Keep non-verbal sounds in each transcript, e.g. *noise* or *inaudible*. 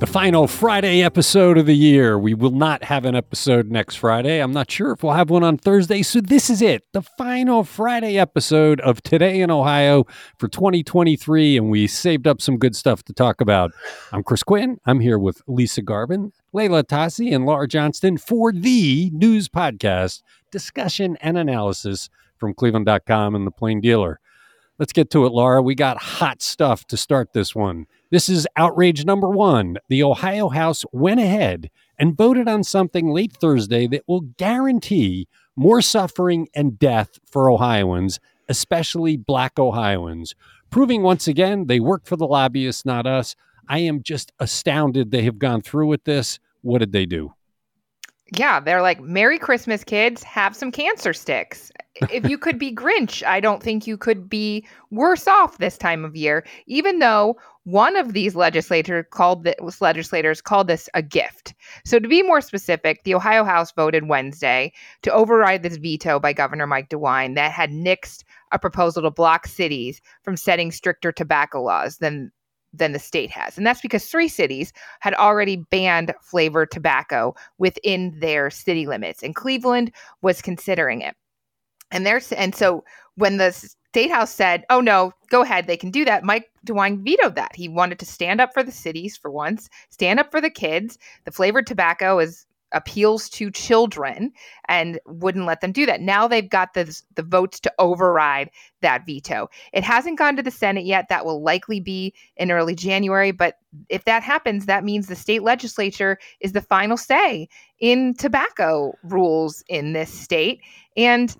The final Friday episode of the year. We will not have an episode next Friday. I'm not sure if we'll have one on Thursday. So, this is it the final Friday episode of Today in Ohio for 2023. And we saved up some good stuff to talk about. I'm Chris Quinn. I'm here with Lisa Garvin, Leila Atassi, and Laura Johnston for the news podcast, discussion and analysis from cleveland.com and the Plain Dealer. Let's get to it, Laura. We got hot stuff to start this one. This is outrage number one. The Ohio House went ahead and voted on something late Thursday that will guarantee more suffering and death for Ohioans, especially black Ohioans, proving once again they work for the lobbyists, not us. I am just astounded they have gone through with this. What did they do? Yeah, they're like, Merry Christmas, kids. Have some cancer sticks. If you could be Grinch, I don't think you could be worse off this time of year, even though one of these legislators called this legislators called this a gift. So to be more specific, the Ohio House voted Wednesday to override this veto by Governor Mike DeWine that had nixed a proposal to block cities from setting stricter tobacco laws than than the state has. And that's because three cities had already banned flavored tobacco within their city limits, and Cleveland was considering it. And there's and so when the state house said, "Oh no, go ahead, they can do that," Mike DeWine vetoed that. He wanted to stand up for the cities for once, stand up for the kids. The flavored tobacco is appeals to children and wouldn't let them do that. Now they've got the the votes to override that veto. It hasn't gone to the Senate yet. That will likely be in early January, but if that happens, that means the state legislature is the final say in tobacco rules in this state and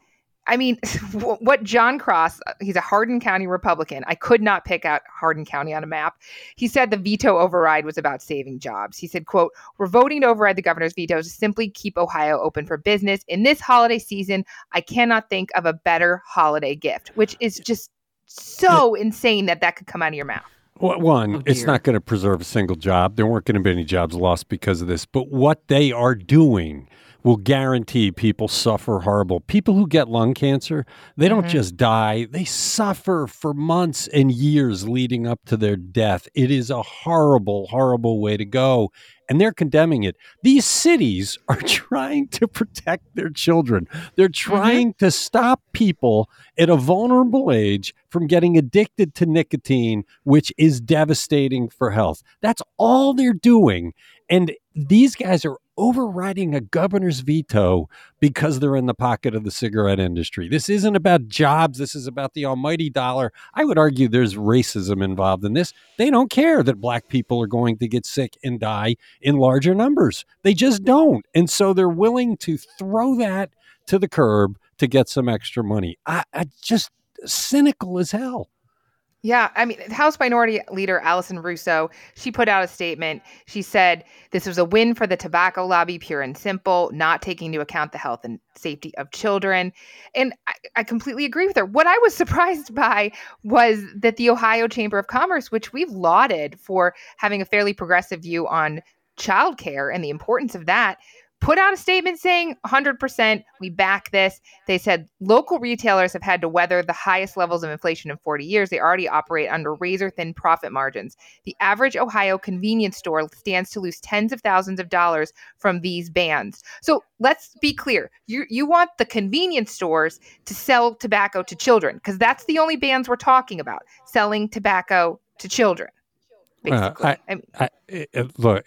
I mean, *laughs* what Jon Cross, uh, he's a Hardin County Republican. I could not pick out Hardin County on a map. He said the veto override was about saving jobs. He said, quote, we're voting to override the governor's veto to simply keep Ohio open for business. In this holiday season, I cannot think of a better holiday gift, which is just so insane that that could come out of your mouth. One, oh, it's not going to preserve a single job. There weren't going to be any jobs lost because of this. But what they are doing will guarantee people suffer horrible. People who get lung cancer, they don't mm-hmm. just die, they suffer for months and years leading up to their death. It is a horrible, horrible way to go. And they're condemning it. These cities *laughs* are trying to protect their children. They're mm-hmm. trying mm-hmm. to stop people at a vulnerable age from getting addicted to nicotine, which is devastating for health. That's all they're doing. And these guys are overriding a governor's veto because they're in the pocket of the cigarette industry. This isn't about jobs. This is about the almighty dollar. I would argue there's racism involved in this. They don't care that black people are going to get sick and die in larger numbers. They just don't. And so they're willing to throw that to the curb to get some extra money. I, I just cynical as hell. Yeah, I mean, House Minority Leader Allison Russo, she put out a statement. She said this was a win for the tobacco lobby, pure and simple, not taking into account the health and safety of children. And I, I completely agree with her. What I was *laughs* surprised by was that the Ohio Chamber of Commerce, which we've lauded for having a fairly progressive view on childcare and the importance of that, put out a statement saying 100% we back this. They said local retailers have had to weather the highest levels of inflation in 40 years. They already operate under razor thin profit margins. The average Ohio convenience store stands to lose tens of thousands of dollars from these bans. So let's be clear. You, you want the convenience stores to sell tobacco to children because that's the only bans we're talking about selling tobacco to children. Basically, uh, I, I, I, look,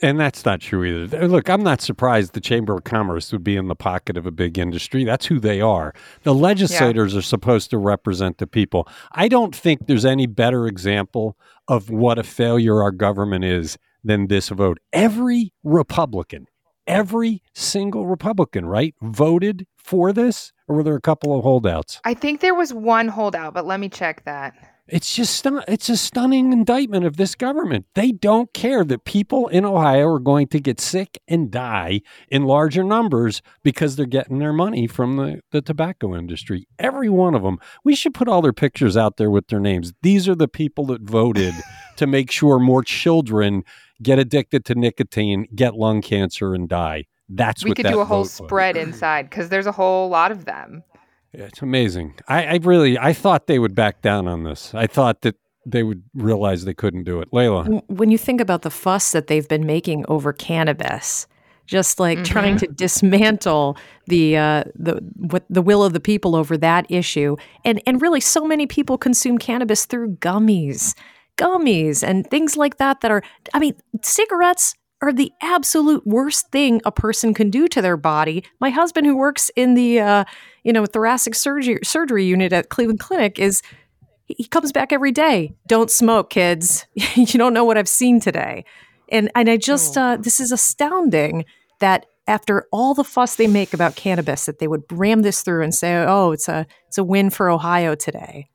and that's not true either. Look, I'm not surprised the Chamber of Commerce would be in the pocket of a big industry. That's who they are. The legislators yeah. are supposed to represent the people. I don't think there's any better example of what a failure our government is than this vote. Every Republican, every single Republican, right, voted for this, or were there a couple of holdouts? I think there was one holdout, but let me check that. It's just it's a stunning indictment of this government. They don't care that people in Ohio are going to get sick and die in larger numbers because they're getting their money from the, the tobacco industry. Every one of them. We should put all their pictures out there with their names. These are the people that voted *laughs* to make sure more children get addicted to nicotine, get lung cancer, and die. That's we could do a whole spread was. inside because there's a whole lot of them. Yeah, it's amazing. I, I really I thought they would back down on this. I thought that they would realize they couldn't do it. Leila. When you think about the fuss that they've been making over cannabis, just like mm-hmm. trying to dismantle the uh, the what the will of the people over that issue, and and really, so many people consume cannabis through gummies, gummies, and things like that. That are, I mean, cigarettes are the absolute worst thing a person can do to their body. My husband, who works in the uh, you know thoracic surgery surgery unit at Cleveland Clinic, is he comes back every day. Don't smoke, kids. *laughs* you don't know what I've seen today, and and I just oh. uh, this is astounding that after all the fuss they make about cannabis, that they would ram this through and say, "Oh, it's a it's a win for Ohio today."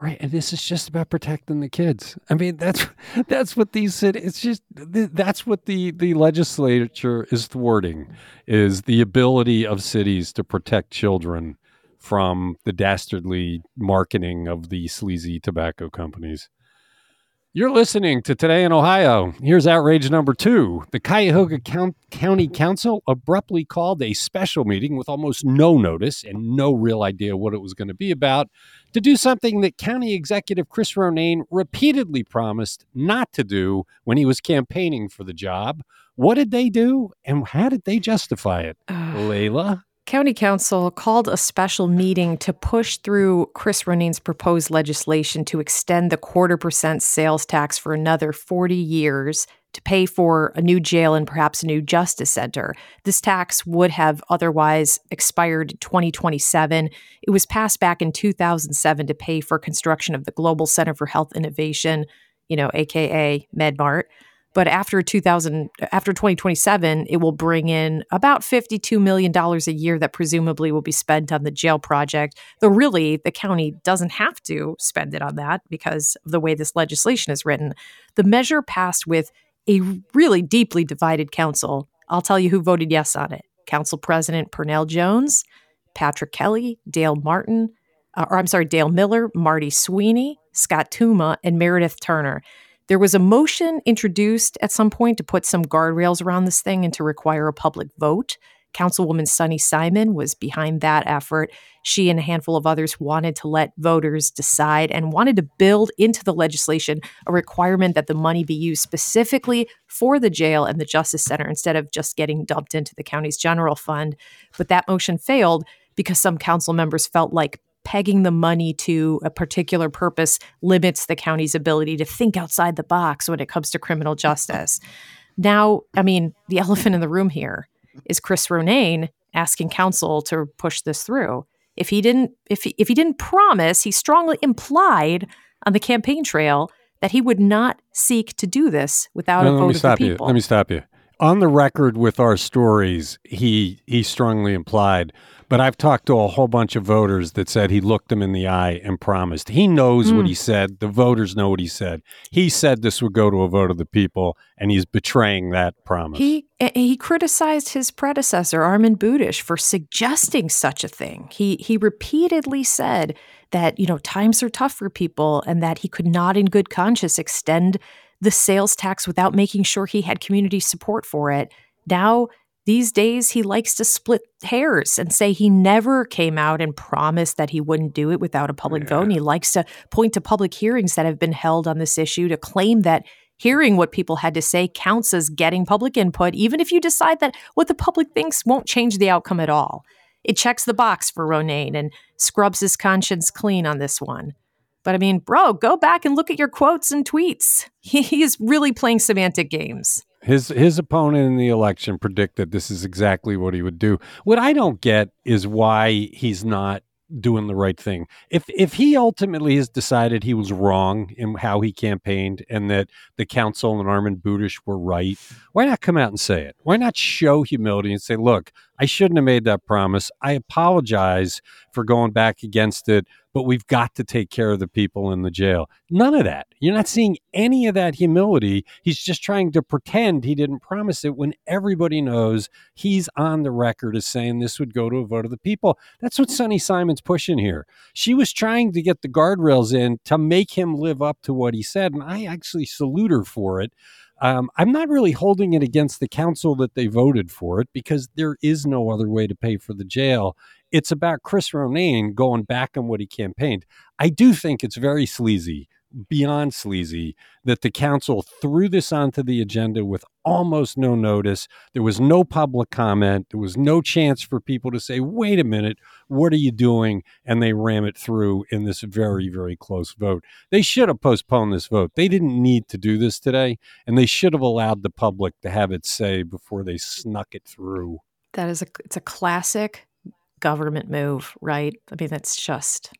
Right, and this is just about protecting the kids. I mean, that's *laughs* that's what these cities it's just that's what the the legislature is thwarting is the ability of cities to protect children from the dastardly marketing of the sleazy tobacco companies. You're listening to Today in Ohio. Here's outrage number two. The Cuyahoga County Council abruptly called a special meeting with almost no notice and no real idea what it was going to be about to do something that County Executive Chris Ronayne repeatedly promised not to do when he was campaigning for the job. What did they do and how did they justify it? Uh, Leila? County Council called a special meeting to push through Chris Ronayne's proposed legislation to extend the quarter percent sales tax for another 40 years to pay for a new jail and perhaps a new justice center. This tax would have otherwise expired 2027. It was passed back in 2007 to pay for construction of the Global Center for Health Innovation, you know, aka MedMart. But after 2000, after 2027, it will bring in about $52 million a year that presumably will be spent on the jail project. Though really, the county doesn't have to spend it on that because of the way this legislation is written. The measure passed with a really deeply divided council. I'll tell you who voted yes on it Council President Pernell Jones, Patrick Kelly, Dale Martin, uh, or I'm sorry, Dale Miller, Marty Sweeney, Scott Tuma, and Meredith Turner. There was a motion introduced at some point to put some guardrails around this thing and to require a public vote. Councilwoman Sunny Simon was behind that effort. She and a handful of others wanted to let voters decide and wanted to build into the legislation a requirement that the money be used specifically for the jail and the Justice Center instead of just getting dumped into the county's general fund. But that motion failed because some council members felt like pegging the money to a particular purpose limits the county's ability to think outside the box when it comes to criminal justice. *laughs* Now, I mean, the elephant in the room here is Chris Ronayne asking council to push this through. If he didn't if he, if he didn't promise, he strongly implied on the campaign trail that he would not seek to do this without a vote of the people. You. Let me stop you. On the record with our stories, he he strongly implied but I've talked to a whole bunch of voters that said he looked them in the eye and promised. He knows mm. what he said. The voters know what he said. He said this would go to a vote of the people, and he's betraying that promise. He he criticized his predecessor Armond Budish for suggesting such a thing. He he repeatedly said that you know times are tough for people, and that he could not, in good conscience, extend the sales tax without making sure he had community support for it. Now these days, he likes to split hairs and say he never came out and promised that he wouldn't do it without a public yeah. vote. And he likes to point to public hearings that have been held on this issue to claim that hearing what people had to say counts as getting public input, even if you decide that what the public thinks won't change the outcome at all. It checks the box for Ronayne and scrubs his conscience clean on this one. But I mean, bro, go back and look at your quotes and tweets. He, is really playing semantic games. His his opponent in the election predicted this is exactly what he would do. What I don't get is why he's not doing the right thing. If if he ultimately has decided he was wrong in how he campaigned and that the council and Armond Budish were right, why not come out and say it? Why not show humility and say, "Look, I shouldn't have made that promise. I apologize for going back against it, but we've got to take care of the people in the jail. None of that. You're not seeing any of that humility. He's just trying to pretend he didn't promise it when everybody knows he's on the record as saying this would go to a vote of the people. That's what Sunny Simon's pushing here. She was trying to get the guardrails in to make him live up to what he said, and I actually salute her for it. Um, I'm not really holding it against the council that they voted for it because there is no other way to pay for the jail. It's about Chris Ronayne going back on what he campaigned. I do think it's very sleazy beyond sleazy that the council threw this onto the agenda with almost no notice. There was no public comment. There was no chance for people to say, wait a minute, what are you doing? And they ram it through in this very, very close vote. They should have postponed this vote. They didn't need to do this today, and they should have allowed the public to have its say before they snuck it through. That is a it's a classic government move, right? I mean, that's just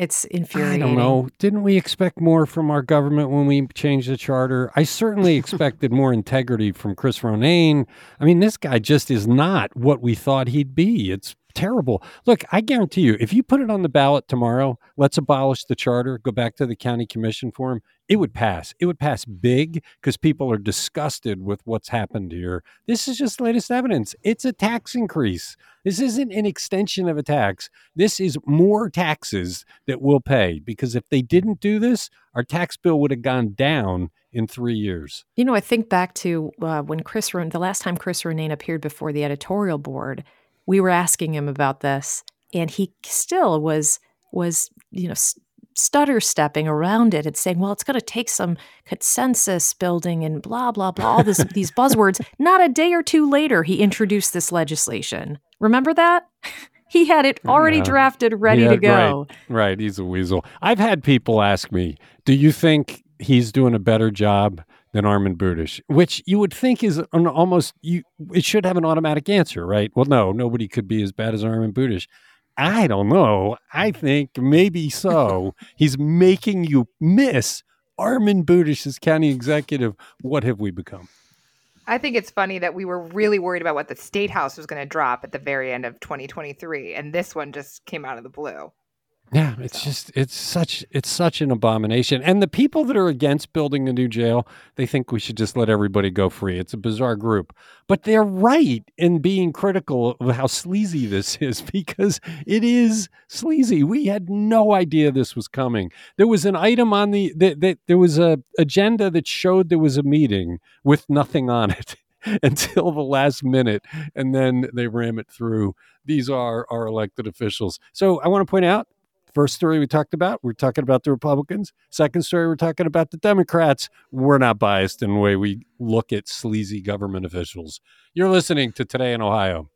it's infuriating. I don't know. Didn't we expect more from our government when we changed the charter? I certainly *laughs* expected more integrity from Chris Ronayne. I mean, this guy just is not what we thought he'd be. It's terrible. Look, I guarantee you, if you put it on the ballot tomorrow, let's abolish the charter, go back to the county commission form, it would pass. It would pass big because people are disgusted with what's happened here. This is just latest evidence. It's a tax increase. This isn't an extension of a tax. This is more taxes that we'll pay because if they didn't do this, our tax bill would have gone down in three years. You know, I think back to uh, when Chris, the last time Chris Ronayne appeared before the editorial board, we were asking him about this, and he still was was you know stutter stepping around it and saying, well, it's going to take some consensus building and blah, blah, blah, all this, these buzzwords. *laughs* Not a day or two later, he introduced this legislation. Remember that? *laughs* he had it already yeah. drafted, ready to go. Right, right. He's a weasel. I've had people ask me, do you think he's doing a better job than Armond Budish, which you would think is an almost you. It should have an automatic answer, right? Well, no, nobody could be as bad as Armond Budish. I don't know. I think maybe so. *laughs* He's making you miss Armond Budish as county executive. What have we become? I think it's funny that we were really worried about what the state house was going to drop at the very end of 2023, and this one just came out of the blue. Yeah, it's so. just it's such it's such an abomination. And the people that are against building a new jail, they think we should just let everybody go free. It's a bizarre group. But they're right in being critical of how sleazy this *laughs* is because it is sleazy. We had no idea this was coming. There was an item on the that the, there was a agenda that showed there was a meeting with nothing on it. *laughs* until the last minute and then they ram it through. These are our elected officials. So I want to point out First story we talked about, we're talking about the Republicans. Second story, we're talking about the Democrats. We're not biased in the way we look at sleazy government officials. You're listening to Today in Ohio.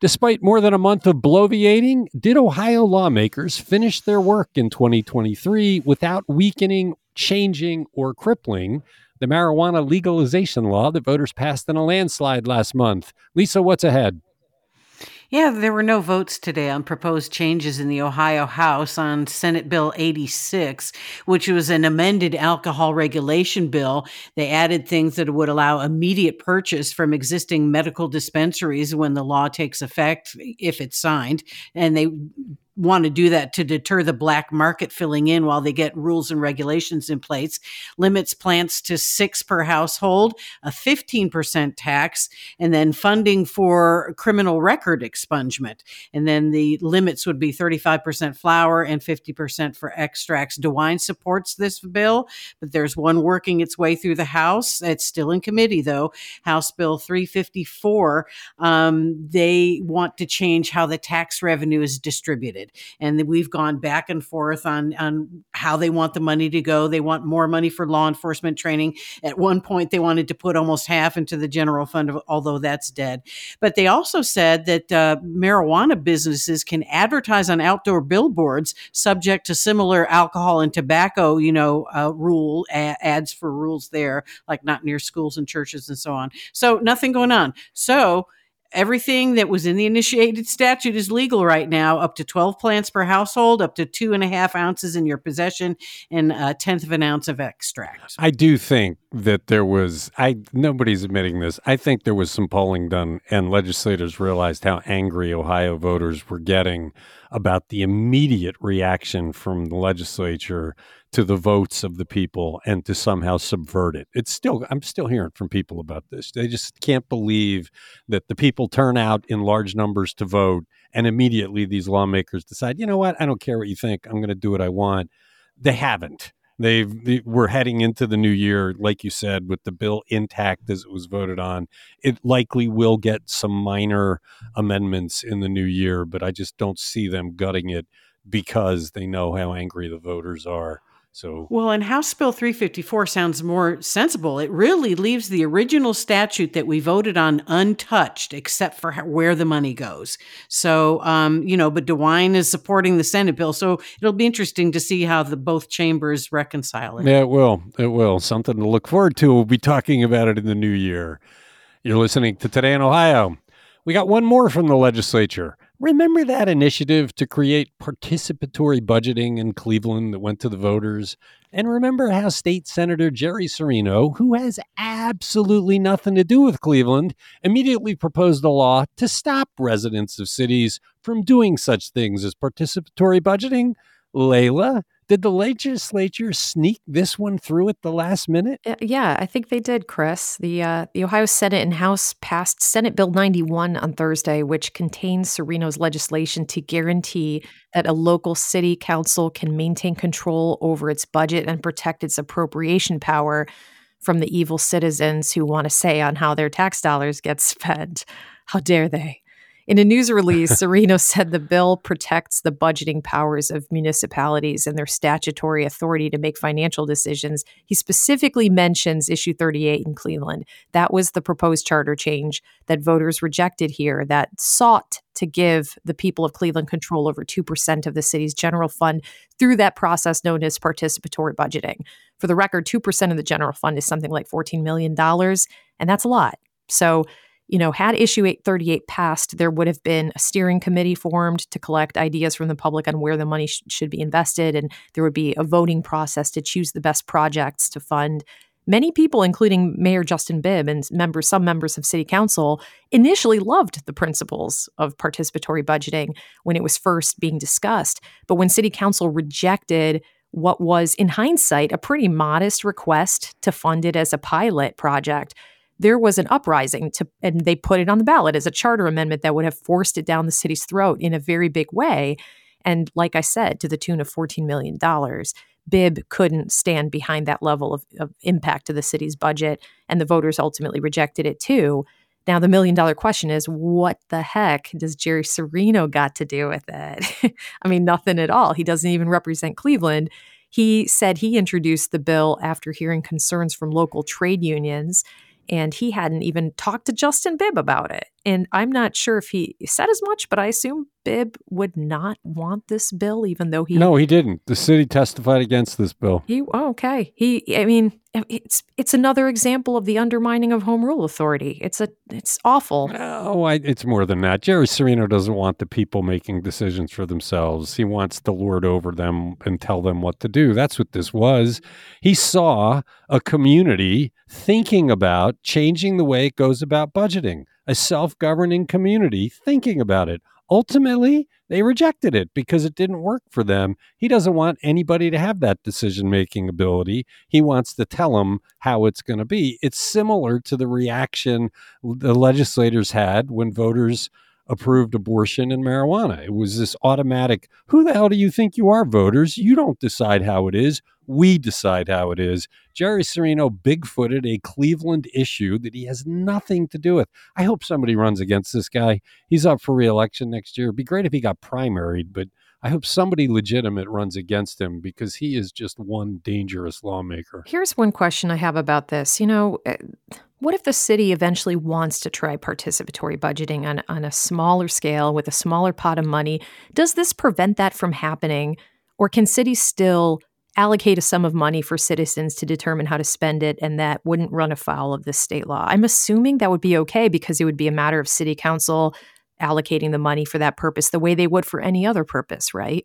Despite more than a month of bloviating, did Ohio lawmakers finish their work in 2023 without weakening, changing, or crippling the marijuana legalization law that voters passed in a landslide last month? Lisa, what's ahead? Yeah, there were no votes today on proposed changes in the Ohio House on Senate Bill 86, which was an amended alcohol regulation bill. They added things that would allow immediate purchase from existing medical dispensaries when the law takes effect, if it's signed. And they want to do that to deter the black market filling in while they get rules and regulations in place, limits plants to six per household, a 15% tax, and then funding for criminal record expungement. And then the limits would be 35% flour and 50% for extracts. DeWine supports this bill, but there's one working its way through the House. It's still in committee, though. House Bill 354. Um, they want to change how the tax revenue is distributed. Funded. And we've gone back and forth on, on how they want the money to go. They want more money for law enforcement training. At one point, they wanted to put almost half into the general fund, although that's dead. But they also said that uh, marijuana businesses can advertise on outdoor billboards subject to similar alcohol and tobacco, you know, uh, rule a- ads for rules there, like not near schools and churches and so on. So nothing going on. So everything that was in the initiated statute is legal right now up to 12 plants per household up to two and a half ounces in your possession and a tenth of an ounce of extract. I do think that there was i nobody's admitting this i think there was some polling done and legislators realized how angry ohio voters were getting about the immediate reaction from the legislature to the votes of the people and to somehow subvert it. It's still I'm still hearing from people about this. They just can't believe that the people turn out in large numbers to vote and immediately these lawmakers decide, "You know what? I don't care what you think. I'm going to do what I want." They haven't. They've they, we're heading into the new year, like you said, with the bill intact as it was voted on. It likely will get some minor amendments in the new year, but I just don't see them gutting it because they know how angry the voters are. So well, and House Bill 354 sounds more sensible. It really leaves the original statute that we voted on untouched, except for where the money goes. So, um, you know, but DeWine is supporting the Senate bill, so it'll be interesting to see how the both chambers reconcile it. Yeah, it will. It will. Something to look forward to. We'll be talking about it in the new year. You're listening to Today in Ohio. We got one more from the legislature. Remember that initiative to create participatory budgeting in Cleveland that went to the voters? And remember how State Senator Jerry Cirino, who has absolutely nothing to do with Cleveland, immediately proposed a law to stop residents of cities from doing such things as participatory budgeting? Leila, did the legislature sneak this one through at the last minute? Uh, yeah, I think they did, Chris. The uh, the Ohio Senate and House passed Senate Bill 91 on Thursday, which contains Cirino's legislation to guarantee that a local city council can maintain control over its budget and protect its appropriation power from the evil citizens who want to say on how their tax dollars get spent. How dare they? In a news release, *laughs* Cirino said the bill protects the budgeting powers of municipalities and their statutory authority to make financial decisions. He specifically mentions issue 38 in Cleveland. That was the proposed charter change that voters rejected here that sought to give the people of Cleveland control over 2% of the city's general fund through that process known as participatory budgeting. For the record, 2% of the general fund is something like $14 million, and that's a lot. So you know, had issue 838 passed, there would have been a steering committee formed to collect ideas from the public on where the money sh- should be invested. And there would be a voting process to choose the best projects to fund. Many people, including Mayor Justin Bibb and members, some members of City Council, initially loved the principles of participatory budgeting when it was first being discussed. But when City Council rejected what was, in hindsight, a pretty modest request to fund it as a pilot project, there was an uprising to and they put it on the ballot as a charter amendment that would have forced it down the city's throat in a very big way. And like i said to the tune of 14 million dollars Bibb couldn't stand behind that level of, of impact to the city's budget and the voters ultimately rejected it too. Now the million dollar question is what the heck does jerry cirino got to do with it? *laughs* I mean nothing at all. He doesn't even represent cleveland. He said he introduced the bill after hearing concerns from local trade unions and he hadn't even talked to Justin Bibb about it. And I'm not sure if he said as much, but I assume Bibb would not want this bill, even though he. No, he didn't. The city testified against this bill. He oh, okay. He, I mean, it's it's another example of the undermining of home rule authority. It's a it's awful. Oh, I, it's more than that. Jerry Cirino doesn't want the people making decisions for themselves. He wants to lord over them and tell them what to do. That's what this was. He saw a community thinking about changing the way it goes about budgeting a self governing community thinking about it. Ultimately, they rejected it because it didn't work for them. He doesn't want anybody to have that decision making ability. He wants to tell them how it's going to be. It's similar to the reaction the legislators had when voters approved abortion and marijuana. It was this automatic, who the hell do you think you are, voters? You don't decide how it is. We decide how it is. Jerry Cirino bigfooted a Cleveland issue that he has nothing to do with. I hope somebody runs against this guy. He's up for reelection next year. It'd be great if he got primaried, but I hope somebody legitimate runs against him because he is just one dangerous lawmaker. Here's one question I have about this. You know, eh, what if the city eventually wants to try participatory budgeting on, on a smaller scale with a smaller pot of money? Does this prevent that from happening? Or can cities still allocate a sum of money for citizens to determine how to spend it and that wouldn't run afoul of this state law? I'm assuming that would be okay because it would be a matter of city council allocating the money for that purpose the way they would for any other purpose, right?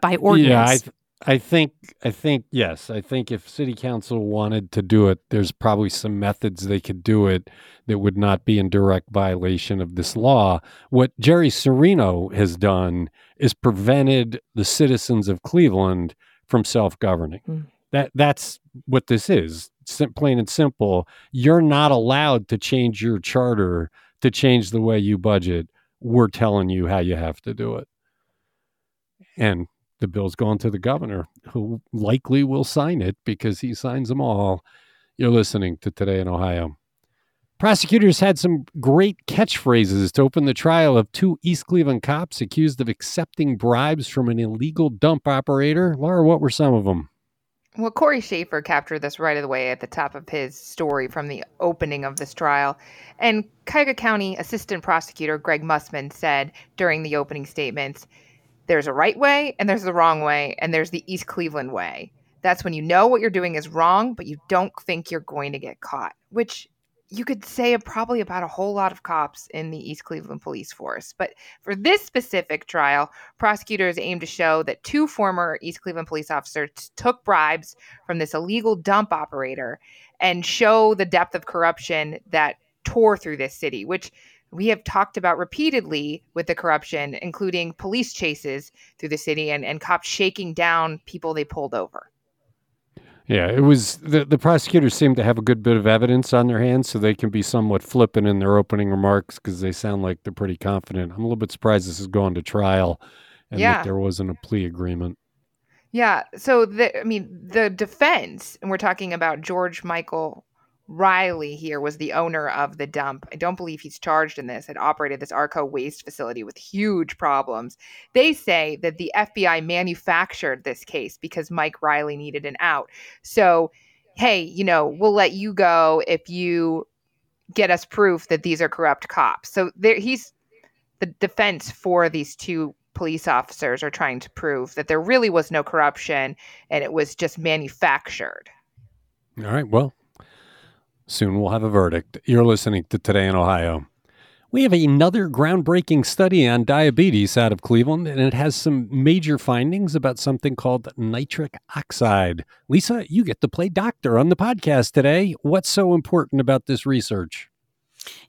By ordinance. Yeah, I, th- I think I think yes. I think if city council wanted to do it, there's probably some methods they could do it that would not be in direct violation of this law. What Jerry Cirino has done is prevented the citizens of Cleveland from self-governing. Mm. That that's what this is. Sim- plain and simple. You're not allowed to change your charter to change the way you budget. We're telling you how you have to do it. And the bill's going to the governor, who likely will sign it because he signs them all. You're listening to Today in Ohio. Prosecutors had some great catchphrases to open the trial of two East Cleveland cops accused of accepting bribes from an illegal dump operator. Laura, what were some of them? Well, Cory Shaffer captured this right away at the top of his story from the opening of this trial. And Cuyahoga County Assistant Prosecutor Greg Mussman said during the opening statements there's a right way and there's the wrong way and there's the East Cleveland way. That's when you know what you're doing is wrong, but you don't think you're going to get caught, which you could say probably about a whole lot of cops in the East Cleveland police force. But for this specific trial, prosecutors aim to show that two former East Cleveland police officers took bribes from this illegal dump operator and show the depth of corruption that tore through this city, which we have talked about repeatedly with the corruption, including police chases through the city and, and cops shaking down people they pulled over. Yeah, it was the, the prosecutors seem to have a good bit of evidence on their hands, so they can be somewhat flippant in their opening remarks because they sound like they're pretty confident. I'm a little bit surprised this is going to trial and yeah. that there wasn't a plea agreement. Yeah. So the I mean the defense, and we're talking about George Michael Riley here was the owner of the dump. I don't believe he's charged in this. Had operated this Arco waste facility with huge problems. They say that the FBI manufactured this case because Mike Riley needed an out. So, hey, you know, we'll let you go if you get us proof that these are corrupt cops. So there he's the defense for these two police officers are trying to prove that there really was no corruption and it was just manufactured. All right. Well, Soon we'll have a verdict. You're listening to Today in Ohio. We have another groundbreaking study on diabetes out of Cleveland, and it has some major findings about something called nitric oxide. Lisa, you get to play doctor on the podcast today. What's so important about this research?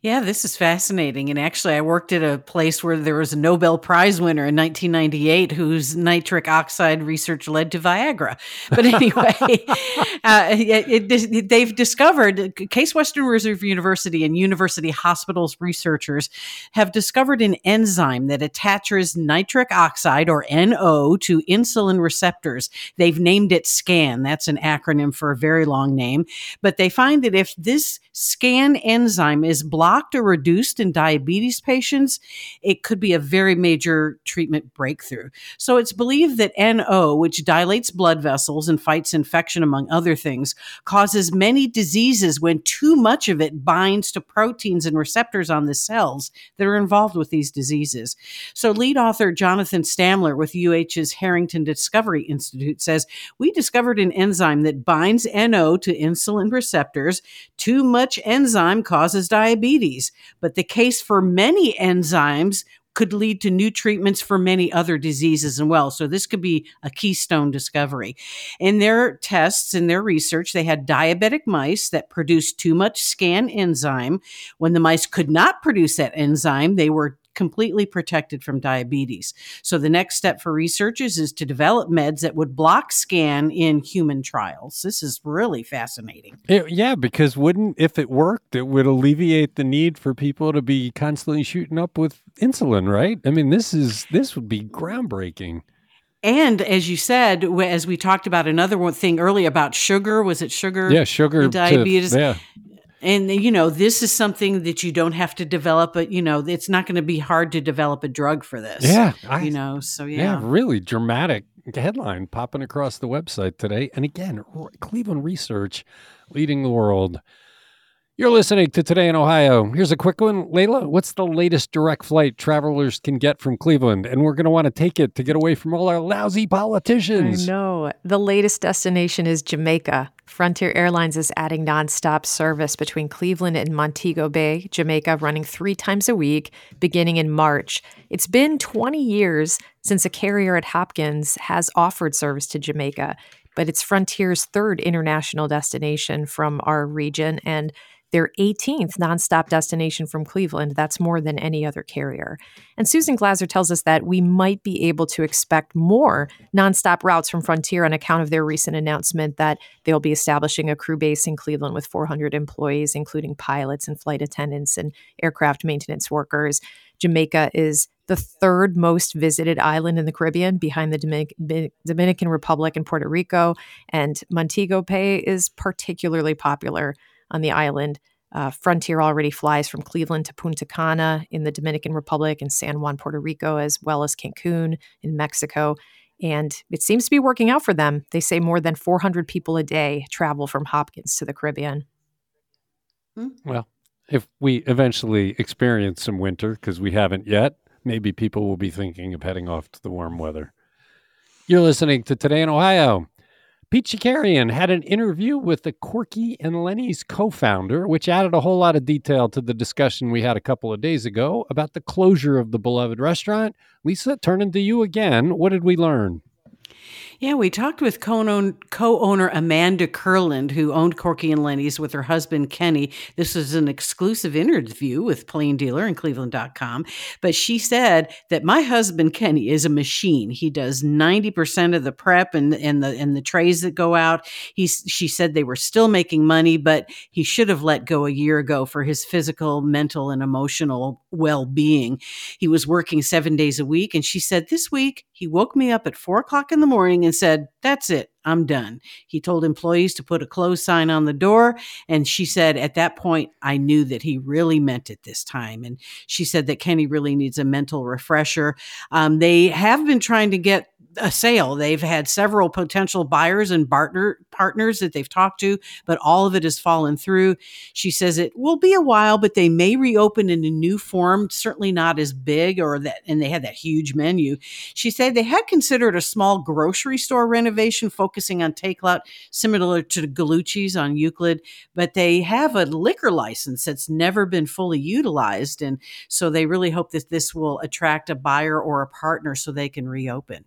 Yeah, this is fascinating. And actually, I worked at a place where there was a Nobel Prize winner in 1998 whose nitric oxide research led to Viagra. But *laughs* anyway, uh, it, it, they've discovered, Case Western Reserve University and University Hospitals researchers have discovered an enzyme that attaches nitric oxide or NO to insulin receptors. They've named it SCAN. That's an acronym for a very long name. But they find that if this SCAN enzyme is blocked or reduced in diabetes patients, it could be a very major treatment breakthrough. So it's believed that NO, which dilates blood vessels and fights infection, among other things, causes many diseases when too much of it binds to proteins and receptors on the cells that are involved with these diseases. So lead author Jonathan Stamler with UH's Harrington Discovery Institute says, We discovered an enzyme that binds NO to insulin receptors. Too much enzyme causes diabetes diabetes. But the case for many enzymes could lead to new treatments for many other diseases as well. So this could be a keystone discovery. In their tests, in their research, they had diabetic mice that produced too much scan enzyme. When the mice could not produce that enzyme, they were completely protected from diabetes. So the next step for researchers is to develop meds that would block scan in human trials. This is really fascinating. Eh, yeah, because wouldn't if it worked, it would alleviate the need for people to be constantly shooting up with insulin, right? I mean, this is this would be groundbreaking. And as you said, as we talked about another one thing earlier about sugar, was it sugar? Yeah, sugar. diabetes. To, yeah And you know, this is something that you don't have to develop. But you know, it's not going to be hard to develop a drug for this. Yeah, I, you know. So yeah. yeah, really dramatic headline popping across the website today. And again, Cleveland Research leading the world. You're listening to Today in Ohio. Here's a quick one. Leila, what's the latest direct flight travelers can get from Cleveland? And we're going to want to take it to get away from all our lousy politicians. I know. The latest destination is Jamaica. Frontier Airlines is adding nonstop service between Cleveland and Montego Bay, Jamaica, running three times a week beginning in March. It's been 20 years since a carrier at Hopkins has offered service to Jamaica, but it's Frontier's third international destination from our region. And their 18th nonstop destination from Cleveland. That's more than any other carrier. And Susan Glaser tells us that we might be able to expect more nonstop routes from Frontier on account of their recent announcement that they'll be establishing a crew base in Cleveland with 400 employees, including pilots and flight attendants and aircraft maintenance workers. Jamaica is the third most visited island in the Caribbean behind the Dominic- Dominican Republic and Puerto Rico. And Montego Bay is particularly popular on the island. Uh, Frontier already flies from Cleveland to Punta Cana in the Dominican Republic and San Juan, Puerto Rico, as well as Cancun in Mexico. And it seems to be working out for them. They say more than 400 people a day travel from Hopkins to the Caribbean. Hmm. Well, if we eventually experience some winter, because we haven't yet, maybe people will be thinking of heading off to the warm weather. You're listening to Today in Ohio. Pete Chakerian had an interview with the Corky and Lenny's co founder, which added a whole lot of detail to the discussion we had a couple of days ago about the closure of the beloved restaurant. Lisa, turning to you again. What did we learn? Yeah, we talked with co-owner Amanda Kurland, who owned Corky and Lenny's with her husband Kenny. This was an exclusive interview with Plain Dealer and Cleveland.com. But she said that my husband Kenny is a machine. He does 90% of the prep and, and the and the trays that go out. He's she said they were still making money, but he should have let go a year ago for his physical, mental, and emotional well-being. He was working seven days a week, and she said this week he woke me up at four o'clock in the morning and said, That's it. I'm done. He told employees to put a close sign on the door. And she said, At that point, I knew that he really meant it this time. And she said that Kenny really needs a mental refresher. Um, they have been trying to get a sale. They've had several potential buyers and partner partners that they've talked to, but all of it has fallen through. She says it will be a while, but they may reopen in a new form, certainly not as big or that and they had that huge menu. She said they had considered a small grocery store renovation focusing on takeout similar to the Gallucci's on Euclid, but they have a liquor license that's never been fully utilized and so they really hope that this will attract a buyer or a partner so they can reopen.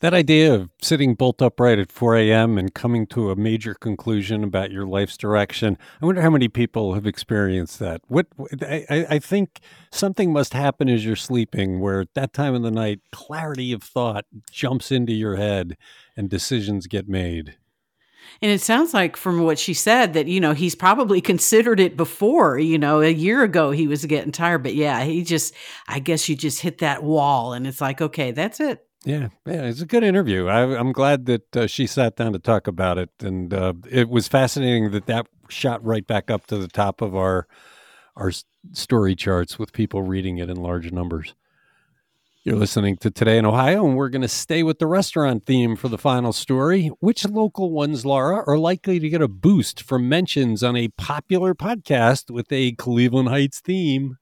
That idea of sitting bolt upright at 4 a.m. and coming to a major conclusion about your life's direction, I wonder how many people have experienced that. What I, I think something must happen as you're sleeping where at that time of the night, clarity of thought jumps into your head and decisions get made. And it sounds like from what she said that, you know, he's probably considered it before, you know, a year ago he was getting tired. But yeah, he just, I guess you just hit that wall and it's like, okay, that's it. Yeah, yeah, it's a good interview. I, am glad that uh, she sat down to talk about it, and uh, it was fascinating that that shot right back up to the top of our our story charts with people reading it in large numbers. You're listening to Today in Ohio, and we're going to stay with the restaurant theme for the final story. Which local ones, Laura, are likely to get a boost from mentions on a popular podcast with a Cleveland Heights theme?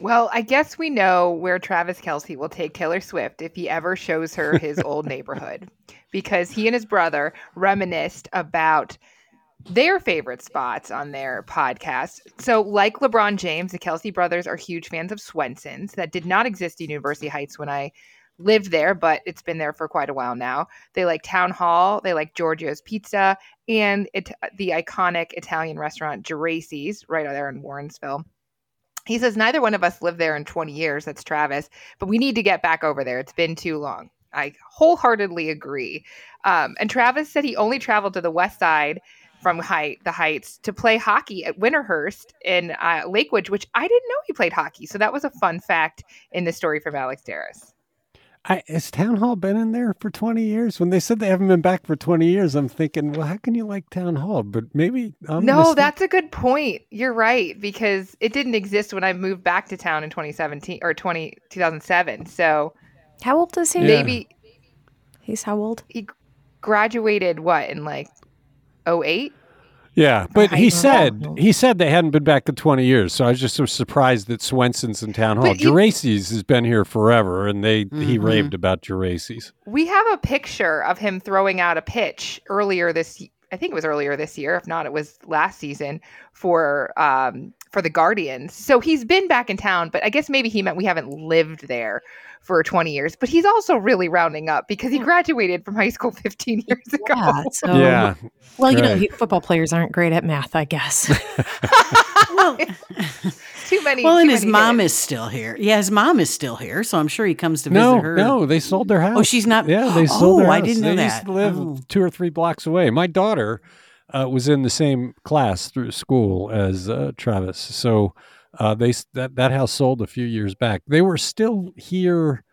Well, I guess we know where Travis Kelce will take Taylor Swift if he ever shows her his old neighborhood, because he and his brother reminisced about their favorite spots on their podcast. So, like LeBron James, the Kelce brothers are huge fans of Swenson's that did not exist in University Heights when I lived there, but it's been there for quite a while now. They like Town Hall, they like Giorgio's Pizza, and it, the iconic Italian restaurant Geraci's right out there in Warrensville. He says neither one of us lived there in 20 years. That's Travis, but we need to get back over there. It's been too long. I wholeheartedly agree. Um, and Travis said he only traveled to the west side from height the heights to play hockey at Winterhurst in uh, Lakewood, which I didn't know he played hockey. So that was a fun fact in the story from Alex Darus. I, has Town Hall been in there for 20 years? When they said they haven't been back for 20 years, I'm thinking, well, how can you like Town Hall? But maybe I'm no, mistaken. that's a good point. You're right because it didn't exist when I moved back to town in 2017 or 20 2007. So How old is he? Yeah. maybe He's how old? he graduated what in like 08? Yeah, but he know. said he said they hadn't been back in 20 years. So I was just so surprised that Swenson's in Town Hall. But Geraci's has been here forever, and they he Mhm. raved about Geraci's. We have a picture of him throwing out a pitch earlier this I think it was earlier this year, if not it was last season for um for the Guardians. So he's been back in town, but I guess maybe he meant we haven't lived there for 20 years. But he's also really rounding up because he graduated from high school *laughs* 15 years ago. Yeah. *laughs* So, yeah, Well, you know, Right. he- football players aren't great at math, I guess. *laughs* Well, too many. well, too and his mom hits. is still here. Yeah, his mom is still here, so I'm sure he comes to visit no, her. no, they sold their house. Oh, she's not- Yeah, they sold oh, their Oh, house. I didn't know they Used that. to live Oh. two or three blocks away. My daughter uh, was in the same class through school as uh, Travis, so uh, they that that house sold a few years back. They were still here.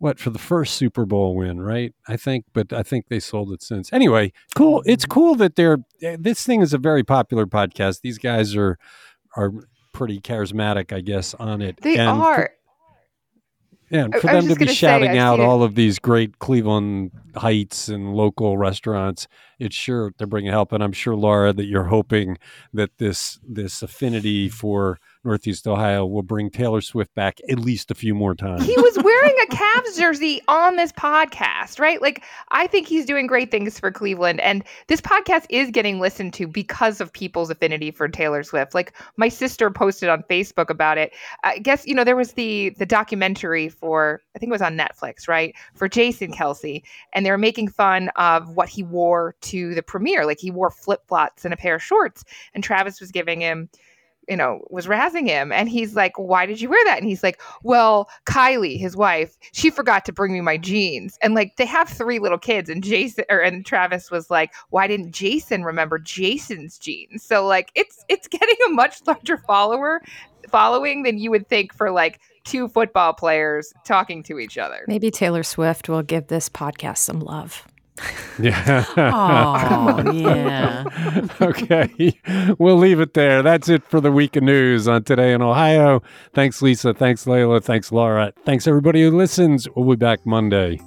What for the first Super Bowl win, right? I think, but I think they sold it since. Anyway, cool. It's cool that they're. eh, This thing is a very popular podcast. These guys are are pretty charismatic, I guess, on it. They And for- are. yeah, and for I them to be gonna say, shouting out all of these great Cleveland Heights and local restaurants, it's sure they're bringing help. And I'm sure, Laura, that you're hoping that this this affinity for Northeast Ohio will bring Taylor Swift back at least a few more times. he was wearing a Cavs jersey on this podcast, right? Like, I think he's doing great things for Cleveland. And this podcast is getting listened to because of people's affinity for Taylor Swift. Like, my sister posted on Facebook about it. I guess, you know, there was the the documentary for, I think it was on Netflix, right? For Jason Kelce. And they were making fun of what he wore to the premiere. Like, he wore flip flops and a pair of shorts. And Travis was giving him you know, was razzing him. And he's like, Why did you wear that? And he's like, Well, Kylie, his wife, she forgot to bring me my jeans. And like they have three little kids. And Jason or and Travis was like, Why didn't Jason remember Jason's jeans? So like it's it's *laughs* getting a much larger follower following than you would think for like two football players talking to each other. Maybe Taylor Swift will give this podcast some love. Yeah. Oh, *laughs* yeah. okay. We'll leave it there. That's it for the week of news on Today in Ohio. Thanks, Lisa. Thanks, Leila. Thanks, Laura. Thanks, everybody who listens. We'll be back Monday.